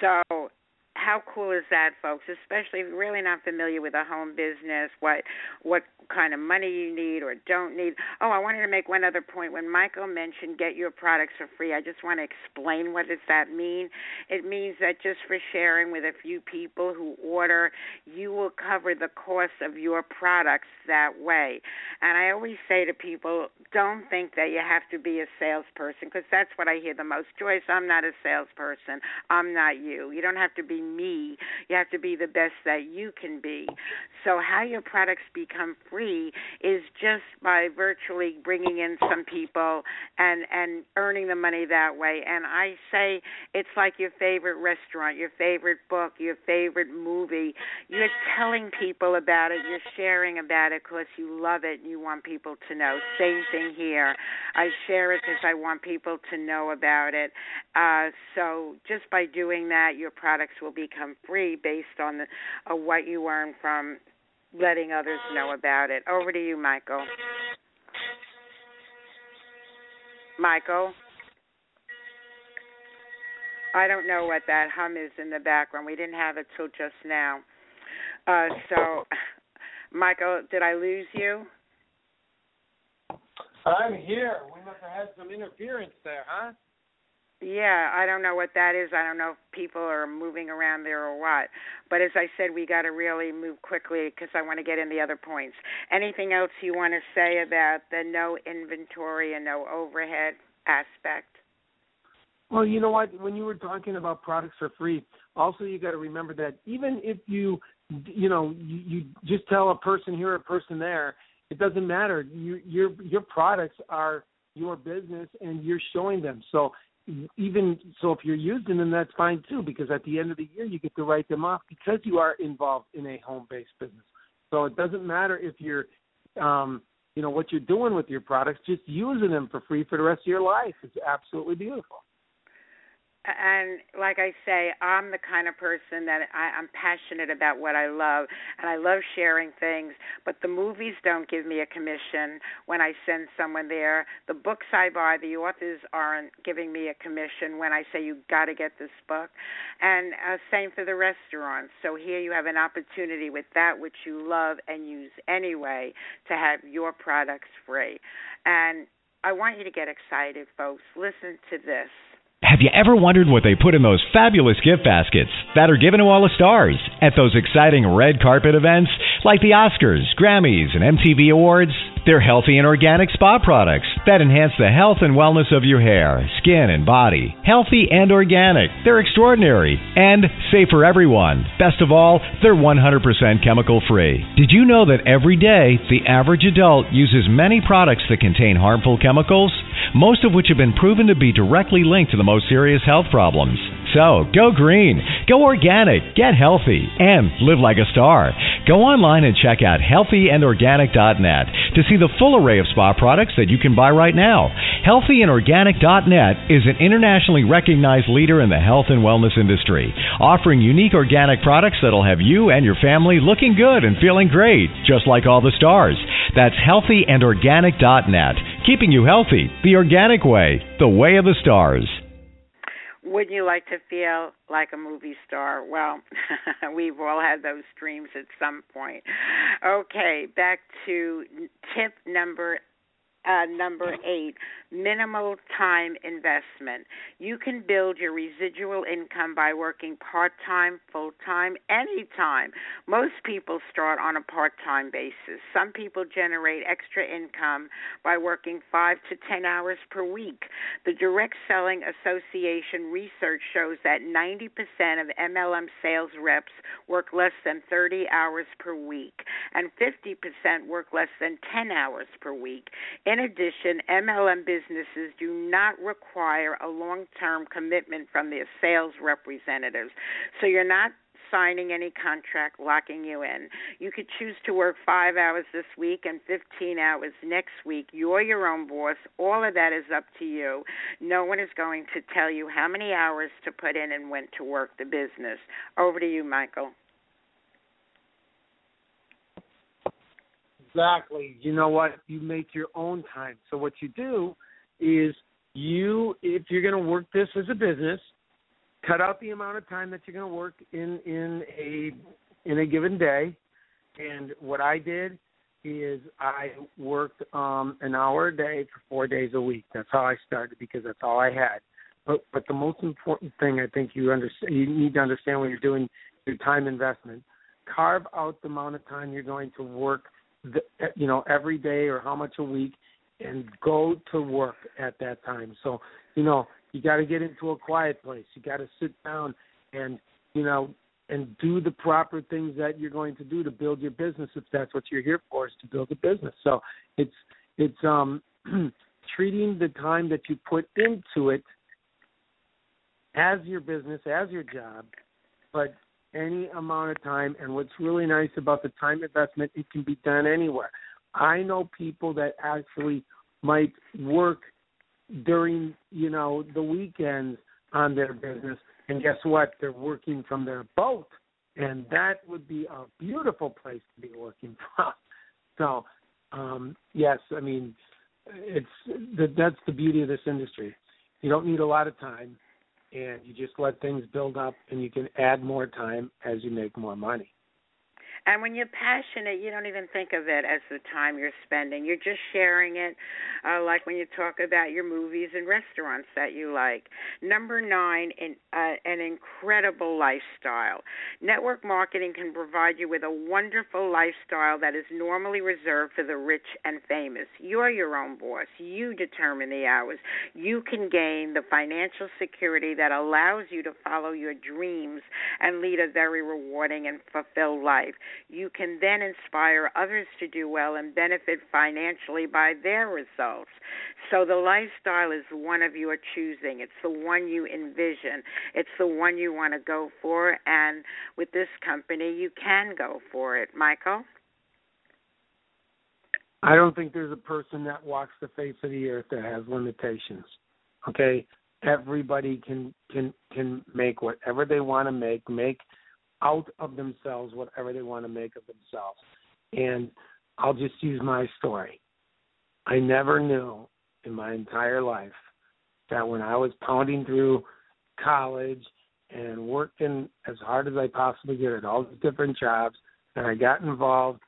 So how cool is that, folks? Especially if you're really not familiar with a home business, what what kind of money you need or don't need. Oh, I wanted to make one other point. When Michael mentioned get your products for free, I just want to explain what does that mean. It means that just for sharing with a few people who order, you will cover the cost of your products that way. And I always say to people, don't think that you have to be a salesperson because that's what I hear the most. Joyce, I'm not a salesperson. I'm not you. You don't have to be me. You have to be the best that you can be. So how your products become free is just by virtually bringing in some people and and earning the money that way. And I say it's like your favorite restaurant, your favorite book, your favorite movie. You're telling people about it. You're sharing about it because you love it and you want people to know. Same thing here. I share it because I want people to know about it. Uh, so just by doing that, your products will become free based on the, uh, what you earn from letting others know about it. Over to you, Michael. Michael. I don't know what that hum is in the background. We didn't have it till just now. Uh, so, Michael, did I lose you?
I'm here. We must have had some interference there, huh?
Yeah, I don't know what that is. I don't know if people are moving around there or what. But as I said, we got to really move quickly because I want to get in the other points. Anything else you want to say about the no inventory and no overhead aspect?
Well, you know what? When you were talking about products for free, also you got to remember that even if you, you know, you, you just tell a person here, a person there, it doesn't matter. You, your your products are your business, and you're showing them. So even so, if you're using them, that's fine too, because at the end of the year you get to write them off because you are involved in a home-based business. So it doesn't matter if you're, um, you know, what you're doing with your products. Just using them for free for the rest of your life is absolutely beautiful
and like I say, I'm the kind of person that I, I'm passionate about what I love, and I love sharing things. But the movies don't give me a commission when I send someone there. The books I buy, the authors aren't giving me a commission when I say you got to get this book, and uh, same for the restaurants. So here you have an opportunity with that which you love and use anyway to have your products free, and I want you to get excited, folks. Listen to this.
Have you ever wondered what they put in those fabulous gift baskets that are given to all the stars at those exciting red carpet events like the Oscars, Grammys, and MTV Awards? They're healthy and organic spa products that enhance the health and wellness of your hair, skin, and body. Healthy and organic. They're extraordinary and safe for everyone. Best of all, they're 100% chemical free. Did you know that every day the average adult uses many products that contain harmful chemicals? Most of which have been proven to be directly linked to the most serious health problems. So, go green, go organic, get healthy, and live like a star. Go online and check out healthyandorganic.net to see the full array of spa products that you can buy right now. Healthyandorganic.net is an internationally recognized leader in the health and wellness industry, offering unique organic products that'll have you and your family looking good and feeling great, just like all the stars. That's healthyandorganic.net, keeping you healthy the organic way, the way of the stars.
Wouldn't you like to feel like a movie star? Well, we've all had those dreams at some point. Okay, back to tip number uh, number eight, minimal time investment. You can build your residual income by working part time, full time, anytime. Most people start on a part time basis. Some people generate extra income by working five to ten hours per week. The Direct Selling Association research shows that 90% of MLM sales reps work less than 30 hours per week, and 50% work less than 10 hours per week. Addition, MLM businesses do not require a long term commitment from their sales representatives. So you're not signing any contract locking you in. You could choose to work five hours this week and 15 hours next week. You're your own boss. All of that is up to you. No one is going to tell you how many hours to put in and when to work the business. Over to you, Michael.
Exactly. You know what? You make your own time. So what you do is you if you're going to work this as a business, cut out the amount of time that you're going to work in in a in a given day. And what I did is I worked um an hour a day for 4 days a week. That's how I started because that's all I had. But but the most important thing I think you understand you need to understand when you're doing your time investment, carve out the amount of time you're going to work the, you know every day or how much a week and go to work at that time. So you know you got to get into a quiet place. You got to sit down and you know and do the proper things that you're going to do to build your business if that's what you're here for is to build a business. So it's it's um treating the time that you put into it as your business as your job but any amount of time. And what's really nice about the time investment, it can be done anywhere. I know people that actually might work during, you know, the weekends on their business. And guess what? They're working from their boat. And that would be a beautiful place to be working from. So, um, yes, I mean, it's that's the beauty of this industry. You don't need a lot of time and you just let things build up and you can add more time as you make more money.
And when you're passionate, you don't even think of it as the time you're spending. You're just sharing it, uh, like when you talk about your movies and restaurants that you like. Number nine, in, uh, an incredible lifestyle. Network marketing can provide you with a wonderful lifestyle that is normally reserved for the rich and famous. You're your own boss. You determine the hours. You can gain the financial security that allows you to follow your dreams and lead a very rewarding and fulfilled life. You can then inspire others to do well and benefit financially by their results. So the lifestyle is one of your choosing. It's the one you envision. It's the one you want to go for. And with this company, you can go for it. Michael?
I don't think there's a person that walks the face of the earth that has limitations. Okay? Everybody can can can make whatever they want to make, make out of themselves whatever they want to make of themselves. And I'll just use my story. I never knew in my entire life that when I was pounding through college and working as hard as I possibly could at all these different jobs, and I got involved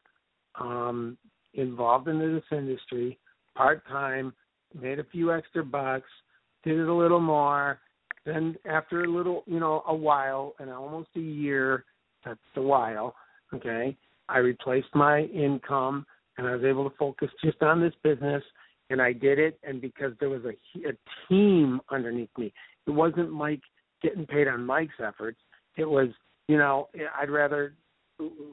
um involved in this industry part time, made a few extra bucks, did it a little more, then after a little, you know, a while and almost a year, that's a while, okay, I replaced my income and I was able to focus just on this business and I did it and because there was a, a team underneath me. It wasn't Mike getting paid on Mike's efforts. It was, you know, I'd rather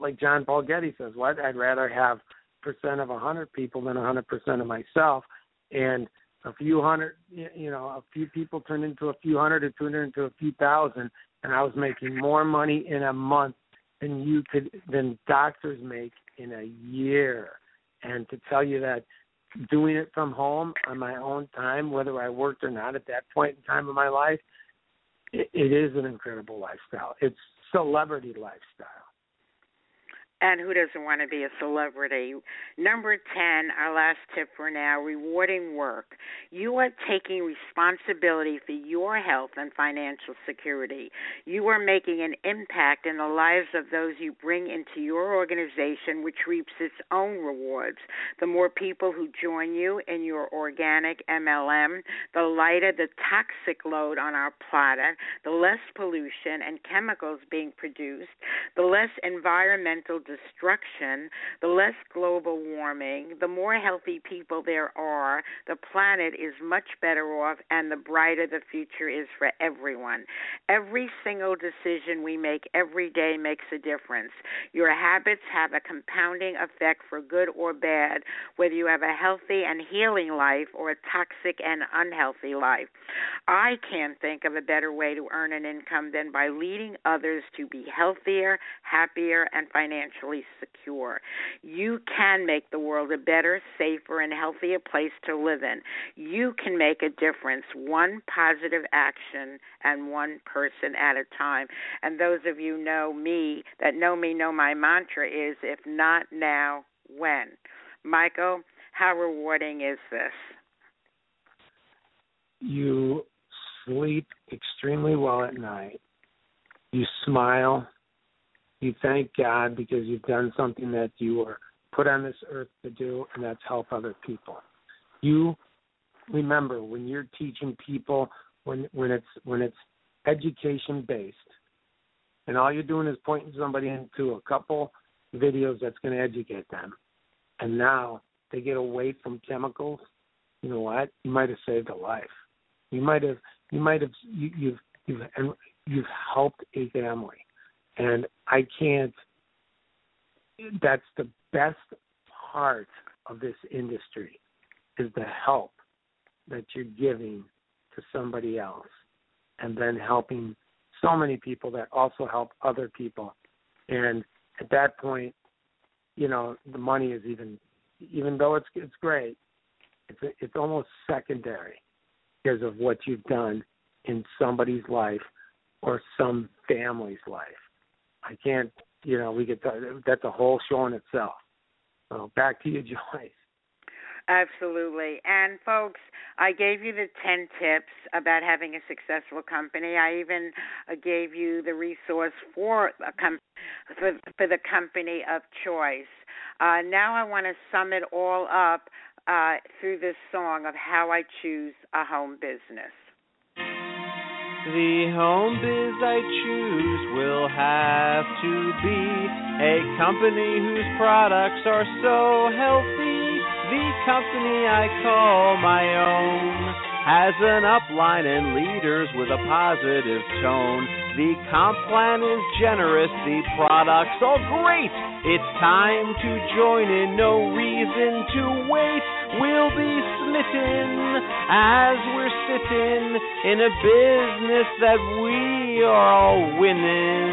like John Paul Getty says, what? I'd rather have percent of a hundred people than a hundred percent of myself and a few hundred, you know, a few people turned into a few hundred or turned into a few thousand, and I was making more money in a month than you could than doctors make in a year. And to tell you that doing it from home on my own time, whether I worked or not at that point in time of my life, it, it is an incredible lifestyle. It's celebrity lifestyle.
And who doesn't want to be a celebrity? Number 10, our last tip for now rewarding work. You are taking responsibility for your health and financial security. You are making an impact in the lives of those you bring into your organization, which reaps its own rewards. The more people who join you in your organic MLM, the lighter the toxic load on our planet, the less pollution and chemicals being produced, the less environmental destruction, the less global warming, the more healthy people there are, the planet is much better off, and the brighter the future is for everyone. Every single decision we make every day makes a difference. Your habits have a compounding effect for good or bad, whether you have a healthy and healing life or a toxic and unhealthy life. I can't think of a better way to earn an income than by leading others to be healthier, happier, and financially financially secure. You can make the world a better, safer, and healthier place to live in. You can make a difference, one positive action and one person at a time. And those of you know me that know me know my mantra is if not now, when? Michael, how rewarding is this?
You sleep extremely well at night. You smile you thank God because you've done something that you were put on this earth to do, and that's help other people. You remember when you're teaching people when when it's when it's education based, and all you're doing is pointing somebody into a couple videos that's going to educate them, and now they get away from chemicals. You know what? You might have saved a life. You might have you might have you, you've you've and you've helped a family and I can't. That's the best part of this industry is the help that you're giving to somebody else, and then helping so many people that also help other people. And at that point, you know, the money is even, even though it's it's great, it's it's almost secondary because of what you've done in somebody's life or some family's life. I can't, you know, we could. That's a whole show in itself. So back to you, Joyce.
Absolutely. And folks, I gave you the 10 tips about having a successful company. I even uh, gave you the resource for a com- for, for the company of choice. Uh, now I want to sum it all up uh, through this song of how I choose a home business.
The home biz I choose will have to be a company whose products are so healthy. The company I call my own has an upline and leaders with a positive tone. The comp plan is generous, the products all great. It's time to join in, no reason to wait. We'll be smitten as we're sitting in a business that we are all winning.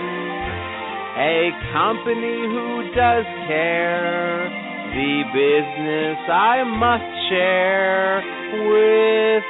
A company who does care. The business I must share with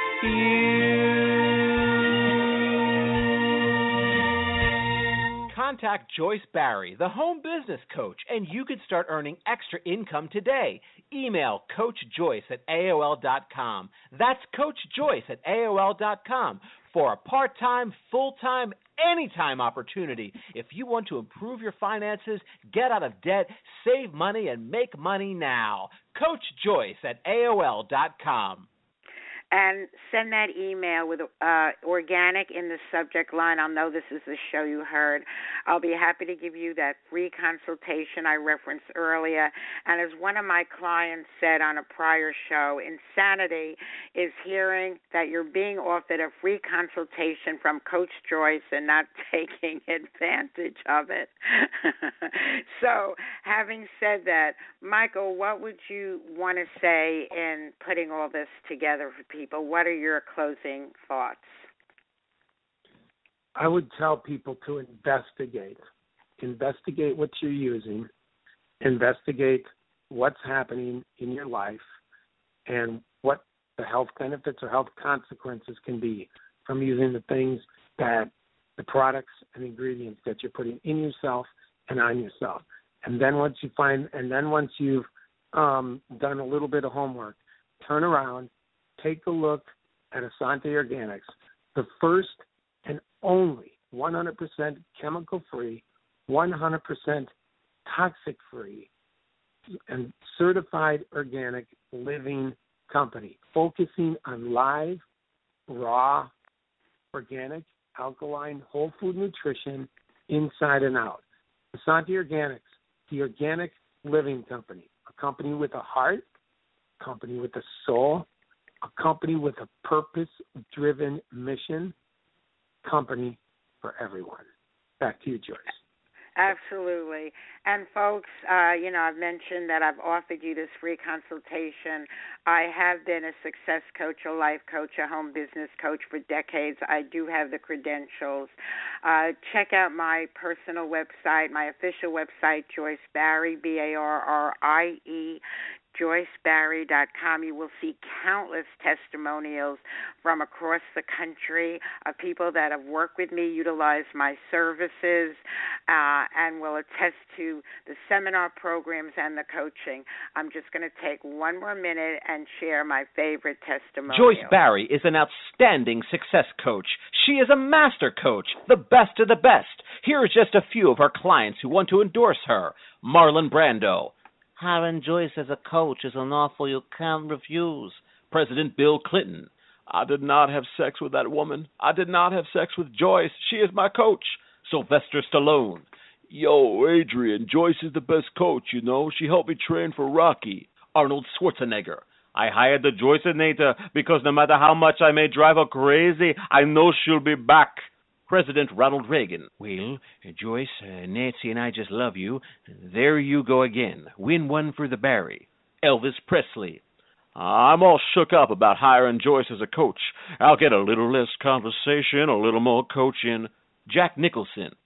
Contact Joyce Barrie, the home business coach, and you could start earning extra income today. Email Coach Joyce at AOL.com. That's Coach Joyce at AOL.com for a part time, full time, anytime opportunity. If you want to improve your finances, get out of debt, save money, and make money now. Coach Joyce at AOL.com
and send that email with uh, organic in the subject line. I'll know this is the show you heard. I'll be happy to give you that free consultation I referenced earlier. And as one of my clients said on a prior show, insanity is hearing that you're being offered a free consultation from Coach Joyce and not taking advantage of it. so, having said that, Michael, what would you want to say in putting all this together for people? People. What are your closing thoughts?
I would tell people to investigate. Investigate what you're using, investigate what's happening in your life, and what the health benefits or health consequences can be from using the things that the products and ingredients that you're putting in yourself and on yourself. And then once you find, and then once you've um, done a little bit of homework, turn around take a look at Essante Organics, the first and only 100% chemical free, 100% toxic free, and certified organic living company focusing on live, raw, organic, alkaline, whole food nutrition inside and out. Essante Organics, the organic living company, a company with a heart, a company with a soul, company with a purpose driven mission, company for everyone. Back to you, Joyce.
Absolutely. And folks, uh, you know, I've mentioned that I've offered you this free consultation. I have been a success coach, a life coach, a home business coach for decades. I do have the credentials. Uh, check out my personal website, my official website, Joyce Barrie, B A R R I E joycebarrie.com. You will see countless testimonials from across the country of people that have worked with me, utilized my services, uh, and will attest to the seminar programs and the coaching. I'm just going to take one more minute and share my favorite testimonial.
Joyce Barrie is an outstanding success coach. She is a master coach, the best of the best. Here are just a few of her clients who want to endorse her. Marlon Brando,
Hiring Joyce as a coach is an offer you can't refuse.
President Bill Clinton.
I did not have sex with that woman. I did not have sex with Joyce. She is my coach.
Sylvester Stallone.
Yo, Adrian, Joyce is the best coach, you know. She helped me train for Rocky.
Arnold Schwarzenegger. I hired the Joyceinator because no matter how much I may drive her crazy, I know she'll be back. President Ronald Reagan.
Well, Joyce, uh, Nancy and I just love you. There you go again. Win one for the Barrie.
Elvis Presley.
I'm all shook up about hiring Joyce as a coach. I'll get a little less conversation, a little more coaching.
Jack Nicholson.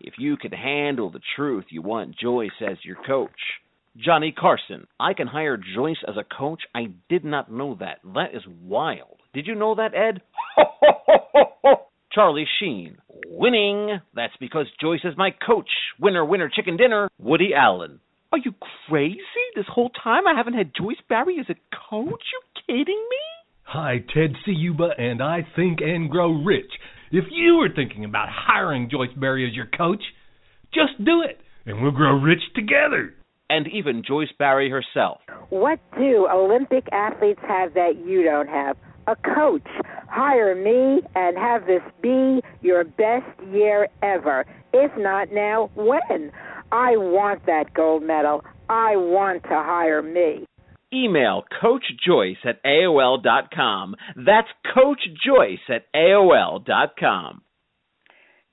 If you can handle the truth, you want Joyce as your coach. Johnny Carson. I can hire Joyce as a coach. I did not know that. That is wild. Did you know that, Ed? Charlie Sheen. Winning. That's because Joyce is my coach. Winner, winner, chicken dinner. Woody Allen.
Are you crazy? This whole time I haven't had Joyce Barrie as a coach? You kidding me?
Hi, Ted Ciuba, and I think and grow rich. If you were thinking about hiring Joyce Barrie as your coach, just do it, and we'll grow rich together.
And even Joyce Barrie herself.
What do Olympic athletes have that you don't have? A coach. Hire me and have this be your best year ever. If not now, when? I want that gold medal. I want to hire me.
Email Coach Joyce at AOL.com. That's Coach Joyce at AOL.com.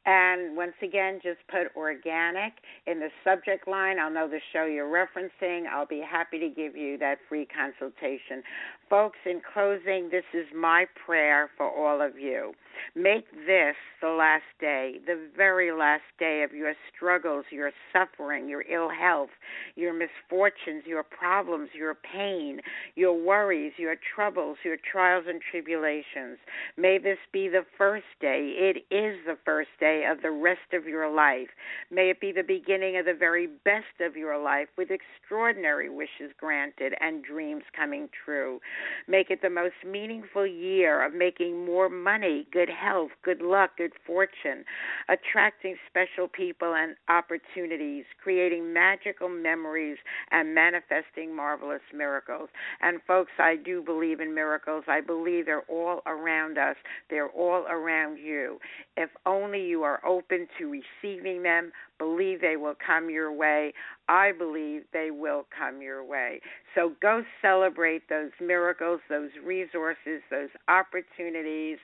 And once again, just put organic in the subject line. I'll know the show you're referencing. I'll be happy to give you that free consultation. Folks, in closing, this is my prayer for all of you. Make this the last day, the very last day of your struggles, your suffering, your ill health, your misfortunes, your problems, your pain, your worries, your troubles, your trials and tribulations. May this be the first day. It is the first day of the rest of your life. May it be the beginning of the very best of your life with extraordinary wishes granted and dreams coming true. Make it the most meaningful year of making more money, good health, good luck, good fortune, attracting special people and opportunities, creating magical memories, and manifesting marvelous miracles. And folks, I do believe in miracles. I believe they're all around us, they're all around you. If only you are open to receiving them, believe they will come your way. I believe they will come your way. So go celebrate those miracles, those resources, those opportunities,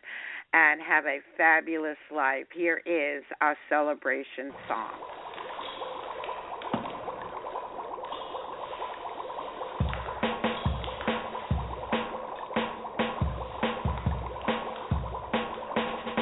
and have a fabulous life. Here is our celebration song.